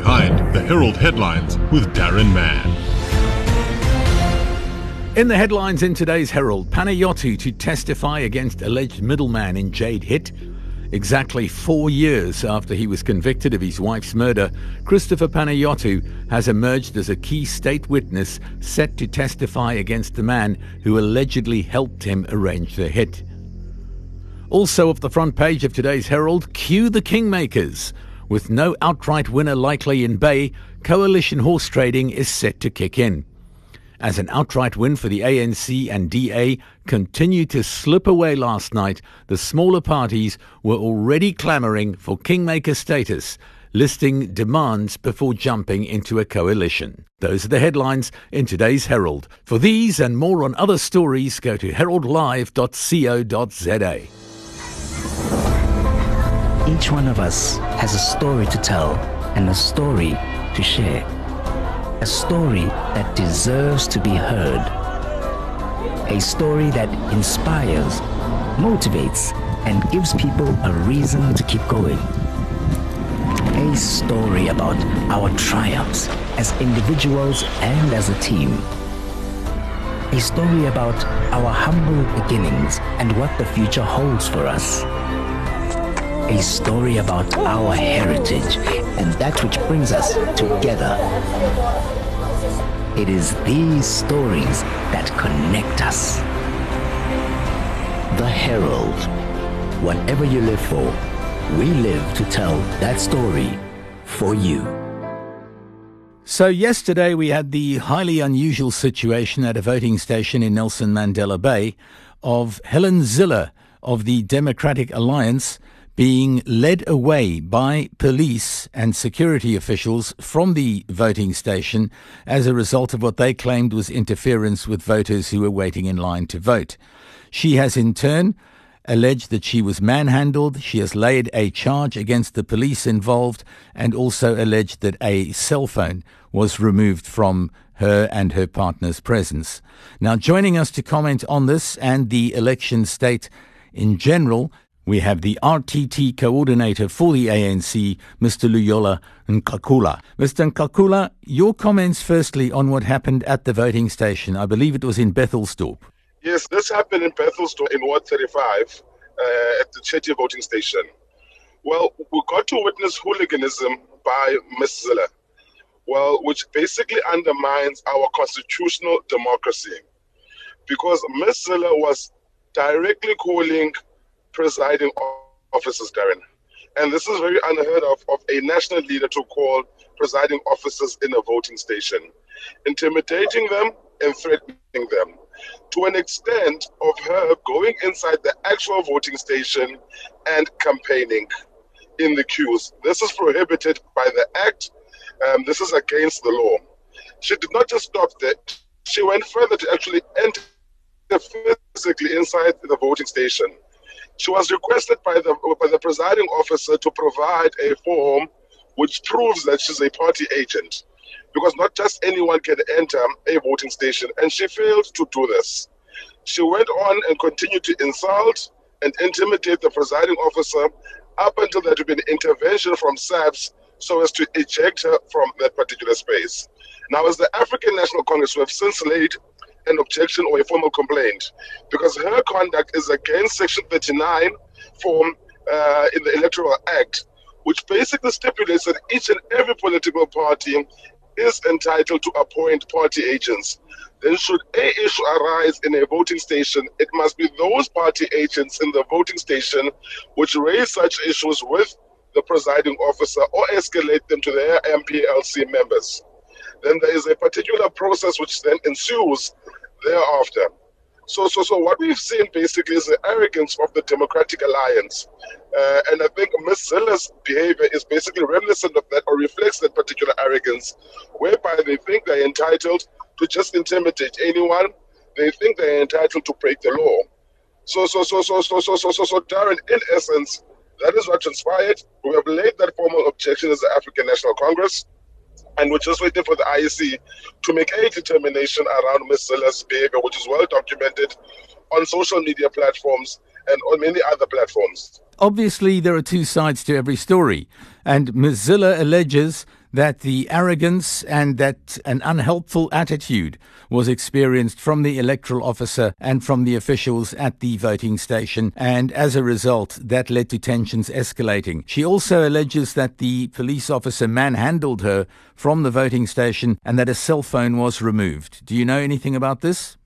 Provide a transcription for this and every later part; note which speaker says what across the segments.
Speaker 1: behind the Herald headlines with Darren Mann.
Speaker 2: In the headlines in today's Herald, Panayiotou to testify against alleged middleman in Jayde Hit. Exactly four years after he was convicted of his wife's murder, Christopher Panayiotou has emerged as a key state witness set to testify against the man who allegedly helped him arrange the hit. Also, off the front page of today's Herald, cue the Kingmakers. With no outright winner likely in Bay, coalition horse trading is set to kick in. As an outright win for the ANC and DA continued to slip away last night, the smaller parties were already clamouring for kingmaker status, listing demands before jumping into a coalition. Those are the headlines in today's Herald. For these and more on other stories, go to heraldlive.co.za.
Speaker 3: Each one of us has a story to tell and a story to share. A story that deserves to be heard. A story that inspires, motivates, and gives people a reason to keep going. A story about our triumphs as individuals and as a team. A story about our humble beginnings and what the future holds for us a story about our heritage and that which brings us together. It is these stories that connect us. The Herald. Whatever you live for, we live to tell that story for you.
Speaker 2: So, yesterday we had the highly unusual situation at a voting station in Nelson Mandela Bay of Helen Zille of the Democratic Alliance being led away by police and security officials from the voting station as a result of what they claimed was interference with voters who were waiting in line to vote. She has in turn alleged that she was manhandled. She has laid a charge against the police involved and also alleged that a cell phone was removed from her and her partner's presence. Now, joining us to comment on this and the election state in general we have the RTT coordinator for the ANC, Mr. Luyola Nkakula. Mr. Nkakula, your comments firstly on what happened at the voting station. I believe it was in Bethelsdorp.
Speaker 4: Yes, this happened in Bethelsdorp in Ward 35 uh, at the Chetty voting station. Well, we got to witness hooliganism by Ms. Zille, well, which basically undermines our constitutional democracy. Because Ms. Zille was directly calling presiding officers, Darren. And this is very unheard of of a national leader to call presiding officers in a voting station, intimidating them and threatening them to an extent of her going inside the actual voting station and campaigning in the queues. This is prohibited by the Act. Um, this is against the law. She did not just stop there, she went further to actually enter physically inside the voting station she was requested by the, by the presiding officer to provide a form which proves that she's a party agent. Because not just anyone can enter a voting station, and she failed to do this. She went on and continued to insult and intimidate the presiding officer up until there had been intervention from SAPS so as to eject her from that particular space. Now, as the African National Congress, we have since laid an objection or a formal complaint because her conduct is against Section 39 from uh, in the Electoral Act, which basically stipulates that each and every political party is entitled to appoint party agents. Then, should a issue arise in a voting station, it must be those party agents in the voting station which raise such issues with the presiding officer or escalate them to their MPLC members. Then there is a particular process which then ensues thereafter. So, so, so what we've seen basically is the arrogance of the Democratic Alliance. Uh, and I think Ms. Zille's behavior is basically reminiscent of that or reflects that particular arrogance, whereby they think they're entitled to just intimidate anyone. They think they're entitled to break the law. So, so, so, so, so, so, so, so, so, Darren, in essence, that is what transpired. We have laid that formal objection as the African National Congress and we're just waiting for the IEC to make a determination around Ms. Behavior, which is well documented on social media platforms and on many other platforms.
Speaker 2: Obviously, there are two sides to every story, and Ms. Zille alleges that the arrogance and that an unhelpful attitude was experienced from the electoral officer and from the officials at the voting station, and as a result, that led to tensions escalating. She also alleges that the police officer manhandled her from the voting station and that a cell phone was removed. Do you know anything about this?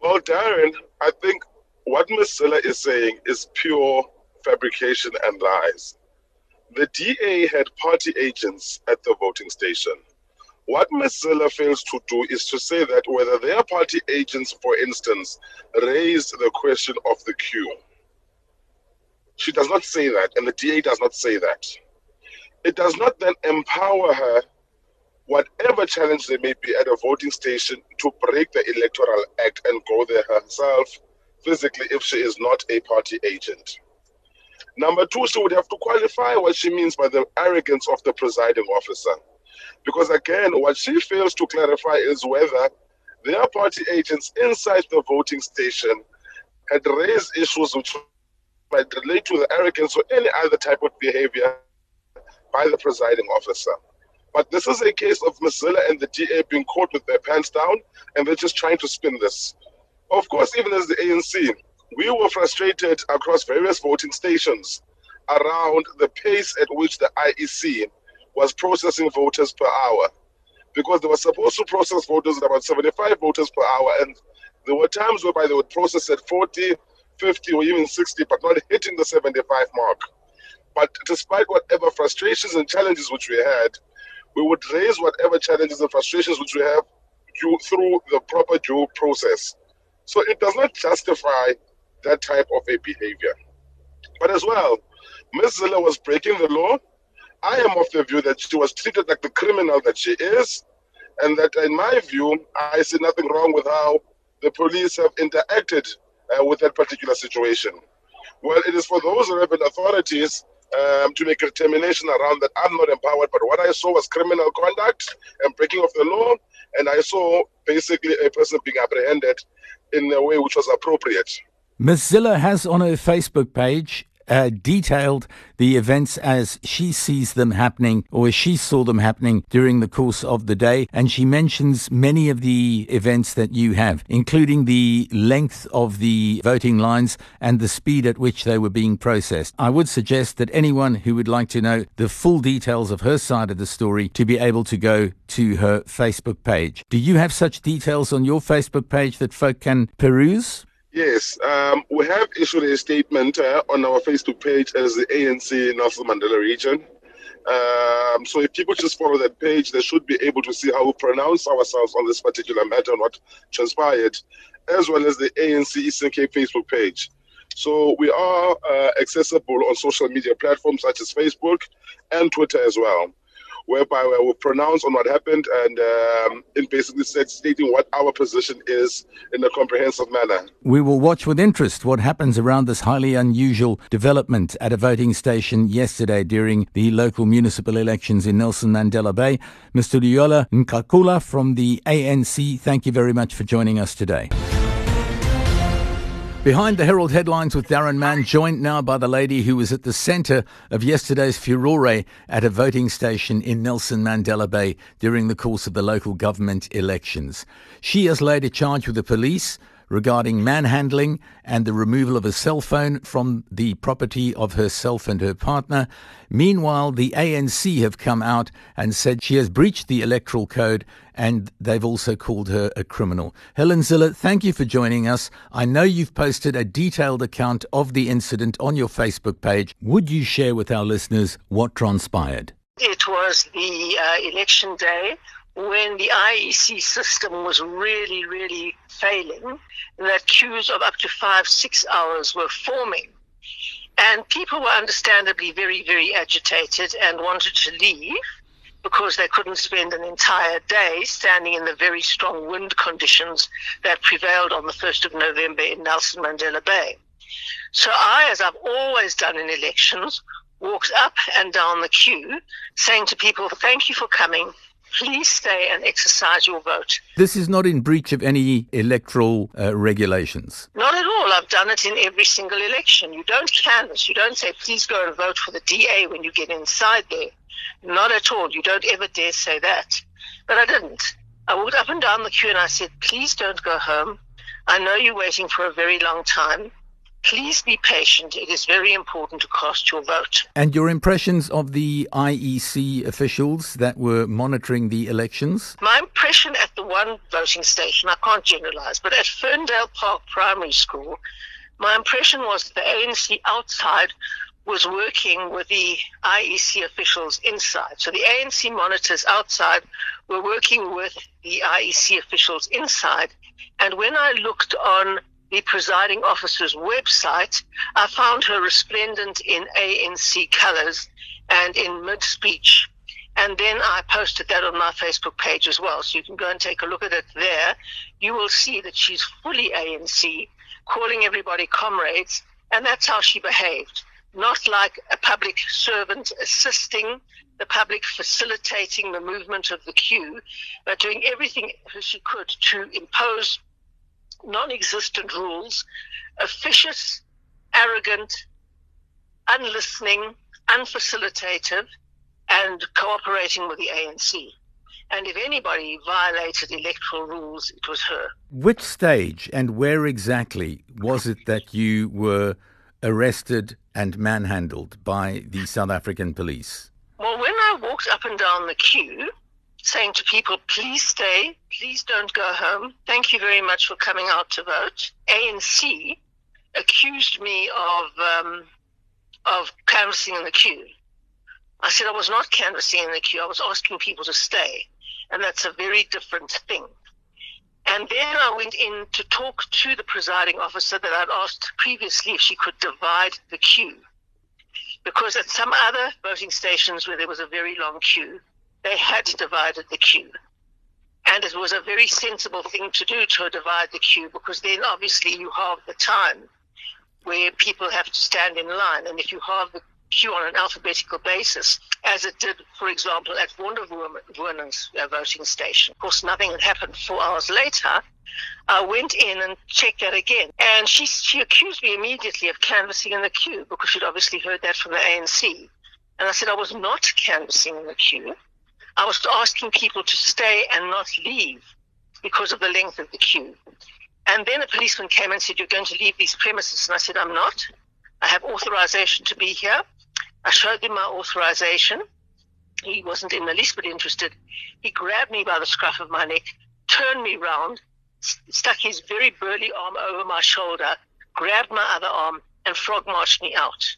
Speaker 4: Well, Darren, I think what Ms. Zille is saying is pure fabrication and lies. The DA had party agents at the voting station. What Ms. Zille fails to do is to say that whether their party agents, for instance, raised the question of the queue. She does not say that, and the DA does not say that. It does not then empower her, whatever challenge there may be at a voting station, to break the Electoral Act and go there herself physically if she is not a party agent. Number two, she would have to qualify what she means by the arrogance of the presiding officer. Because again, what she fails to clarify is whether their party agents inside the voting station had raised issues which might relate to the arrogance or any other type of behavior by the presiding officer. But this is a case of Ms. Zille and the DA being caught with their pants down, and they're just trying to spin this. Of course, even as the ANC, we were frustrated across various voting stations around the pace at which the IEC was processing voters per hour. Because they were supposed to process voters at about 75 voters per hour, and there were times whereby they would process at 40, 50, or even 60, but not hitting the 75 mark. But despite whatever frustrations and challenges which we had, we would raise whatever challenges and frustrations which we have due, through the proper due process. So it does not justify that type of a behavior. But as well, Ms. Zille was breaking the law. I am of the view that she was treated like the criminal that she is, and that in my view, I see nothing wrong with how the police have interacted uh, with that particular situation. Well, it is for those relevant authorities um, to make a determination around that. I'm not empowered, but what I saw was criminal conduct and breaking of the law, and I saw basically a person being apprehended in a way which was appropriate.
Speaker 2: Ms. Zille has on her Facebook page uh, detailed the events as she sees them happening or as she saw them happening during the course of the day. And she mentions many of the events that you have, including the length of the voting lines and the speed at which they were being processed. I would suggest that anyone who would like to know the full details of her side of the story to be able to go to her Facebook page. Do you have such details on your Facebook page that folk can peruse?
Speaker 4: Yes, um, we have issued a statement uh, on our Facebook page as the ANC Nelson Mandela region. Um, so if people just follow that page, they should be able to see how we pronounce ourselves on this particular matter and what transpired, as well as the ANC Eastern Cape Facebook page. So we are uh, accessible on social media platforms such as Facebook and Twitter as well whereby we will pronounce on what happened and um, in basically stating what our position is in a comprehensive manner.
Speaker 2: We will watch with interest what happens around this highly unusual development at a voting station yesterday during the local municipal elections in Nelson Mandela Bay. Mr. Luyola Nkakula from the ANC, thank you very much for joining us today. Behind the Herald headlines with Darren Mann, joined now by the lady who was at the centre of yesterday's furore at a voting station in Nelson Mandela Bay during the course of the local government elections. She has laid a charge with the police regarding manhandling and the removal of a cell phone from the property of herself and her partner. Meanwhile, the ANC have come out and said she has breached the electoral code and they've also called her a criminal. Helen Zille, thank you for joining us. I know you've posted a detailed account of the incident on your Facebook page. Would you share with our listeners what transpired?
Speaker 5: It was the uh, election day when the IEC system was really, really failing, that queues of up to five, six hours were forming. And people were understandably very, very agitated and wanted to leave because they couldn't spend an entire day standing in the very strong wind conditions that prevailed on the 1st of November in Nelson Mandela Bay. So I, as I've always done in elections, walked up and down the queue saying to people, thank you for coming please stay and exercise your vote.
Speaker 2: This is not in breach of any electoral uh, regulations.
Speaker 5: Not at all. I've done it in every single election. You don't canvass. You don't say, please go and vote for the DA when you get inside there. Not at all. You don't ever dare say that. But I didn't. I walked up and down the queue and I said, please don't go home. I know you're waiting for a very long time. Please be patient. It is very important to cast your vote.
Speaker 2: And your impressions of the IEC officials that were monitoring the elections?
Speaker 5: My impression at the one voting station, I can't generalize, but at Ferndale Park Primary School, my impression was the ANC outside was working with the IEC officials inside. So the ANC monitors outside were working with the IEC officials inside. And when I looked on the presiding officer's website, I found her resplendent in ANC colors and in mid speech. And then I posted that on my Facebook page as well. So you can go and take a look at it there. You will see that she's fully ANC, calling everybody comrades. And that's how she behaved not like a public servant assisting the public, facilitating the movement of the queue, but doing everything she could to impose non existent rules, officious, arrogant, unlistening, unfacilitative, and cooperating with the ANC. And if anybody violated electoral rules, it was her.
Speaker 2: Which stage and where exactly was it that you were arrested and manhandled by the South African police?
Speaker 5: Well, when I walked up and down the queue, saying to people, please stay, please don't go home, thank you very much for coming out to vote, ANC accused me of, um, of canvassing in the queue. I said I was not canvassing in the queue, I was asking people to stay. And that's a very different thing. And then I went in to talk to the presiding officer that I'd asked previously if she could divide the queue. Because at some other voting stations where there was a very long queue, they had divided the queue. And it was a very sensible thing to do to divide the queue because then obviously you have the time where people have to stand in line. And if you have the queue on an alphabetical basis, as it did, for example, at Wonderwoman's uh, voting station. Of course, nothing had happened four hours later. I went in and checked that again. And she, she accused me immediately of canvassing in the queue because she'd obviously heard that from the ANC. And I said I was not canvassing in the queue. I was asking people to stay and not leave because of the length of the queue. And then a policeman came and said, You're going to leave these premises. And I said, I'm not. I have authorization to be here. I showed him my authorization. He wasn't in the least bit interested. He grabbed me by the scruff of my neck, turned me round, stuck his very burly arm over my shoulder, grabbed my other arm, and frog marched me out.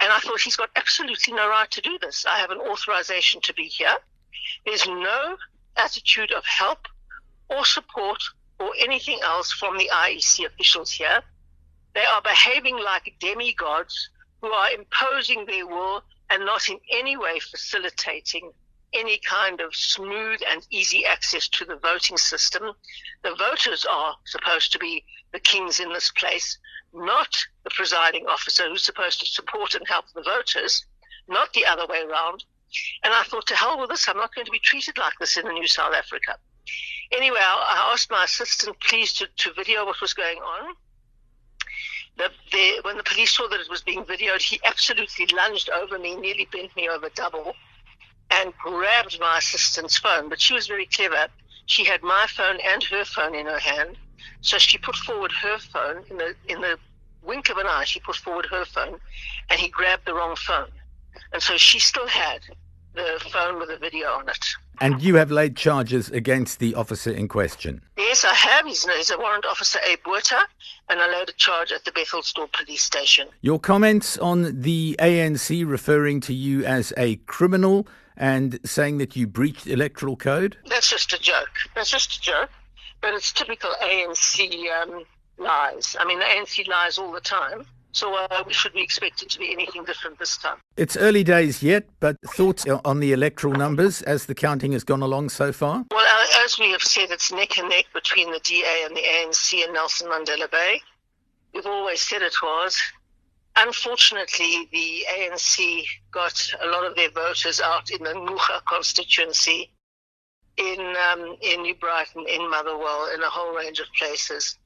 Speaker 5: And I thought he's got absolutely no right to do this. I have an authorization to be here. There's no attitude of help or support or anything else from the IEC officials here. They are behaving like demigods who are imposing their will and not in any way facilitating any kind of smooth and easy access to the voting system. The voters are supposed to be the kings in this place, not the presiding officer who's supposed to support and help the voters, not the other way around. And I thought, to hell with this, I'm not going to be treated like this in the new South Africa. Anyway, I asked my assistant please to, to video what was going on. The, the, when the police saw that it was being videoed, he absolutely lunged over me, nearly bent me over double, and grabbed my assistant's phone. But she was very clever. She had my phone and her phone in her hand, so she put forward her phone in the in the wink of an eye. She put forward her phone, and he grabbed the wrong phone, and so she still had the phone with the video on it.
Speaker 2: And you have laid charges against the officer in question?
Speaker 5: Yes, I have. He's, he's a warrant officer, Abe Botha, and I laid a charge at the Bethelsdorp police station.
Speaker 2: Your comments on the ANC referring to you as a criminal and saying that you breached electoral code?
Speaker 5: That's just a joke. That's just a joke. But it's typical ANC um, lies. I mean, the ANC lies all the time. So uh, should we expect it to be anything different this time?
Speaker 2: It's early days yet, but thoughts on the electoral numbers as the counting has gone along so far?
Speaker 5: Well, uh, as we have said, it's neck and neck between the DA and the ANC and Nelson Mandela Bay. We've always said it was. Unfortunately, the ANC got a lot of their voters out in the Ngqutra constituency, in um, in New Brighton, in Motherwell, in a whole range of places.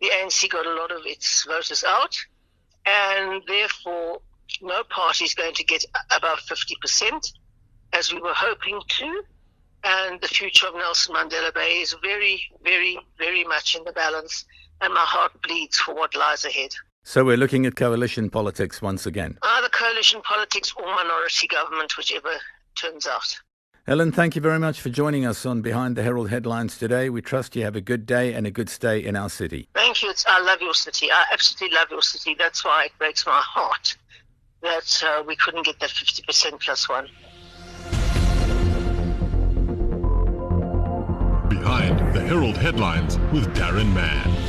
Speaker 5: The ANC got a lot of its voters out and therefore no party is going to get above 50%. as we were hoping to. And the future of Nelson Mandela Bay is very, very, very much in the balance. And my heart bleeds for what lies ahead.
Speaker 2: So we're looking at coalition politics once again.
Speaker 5: Either coalition politics or minority government, whichever turns out.
Speaker 2: Helen, thank you very much for joining us on Behind the Herald Headlines today. We trust you have a good day and a good stay in our city.
Speaker 5: Thank you. It's, I love your city. I absolutely love your city. That's why it breaks my heart that uh, we couldn't get that 50% plus one.
Speaker 1: Behind the Herald Headlines with Darren Mann.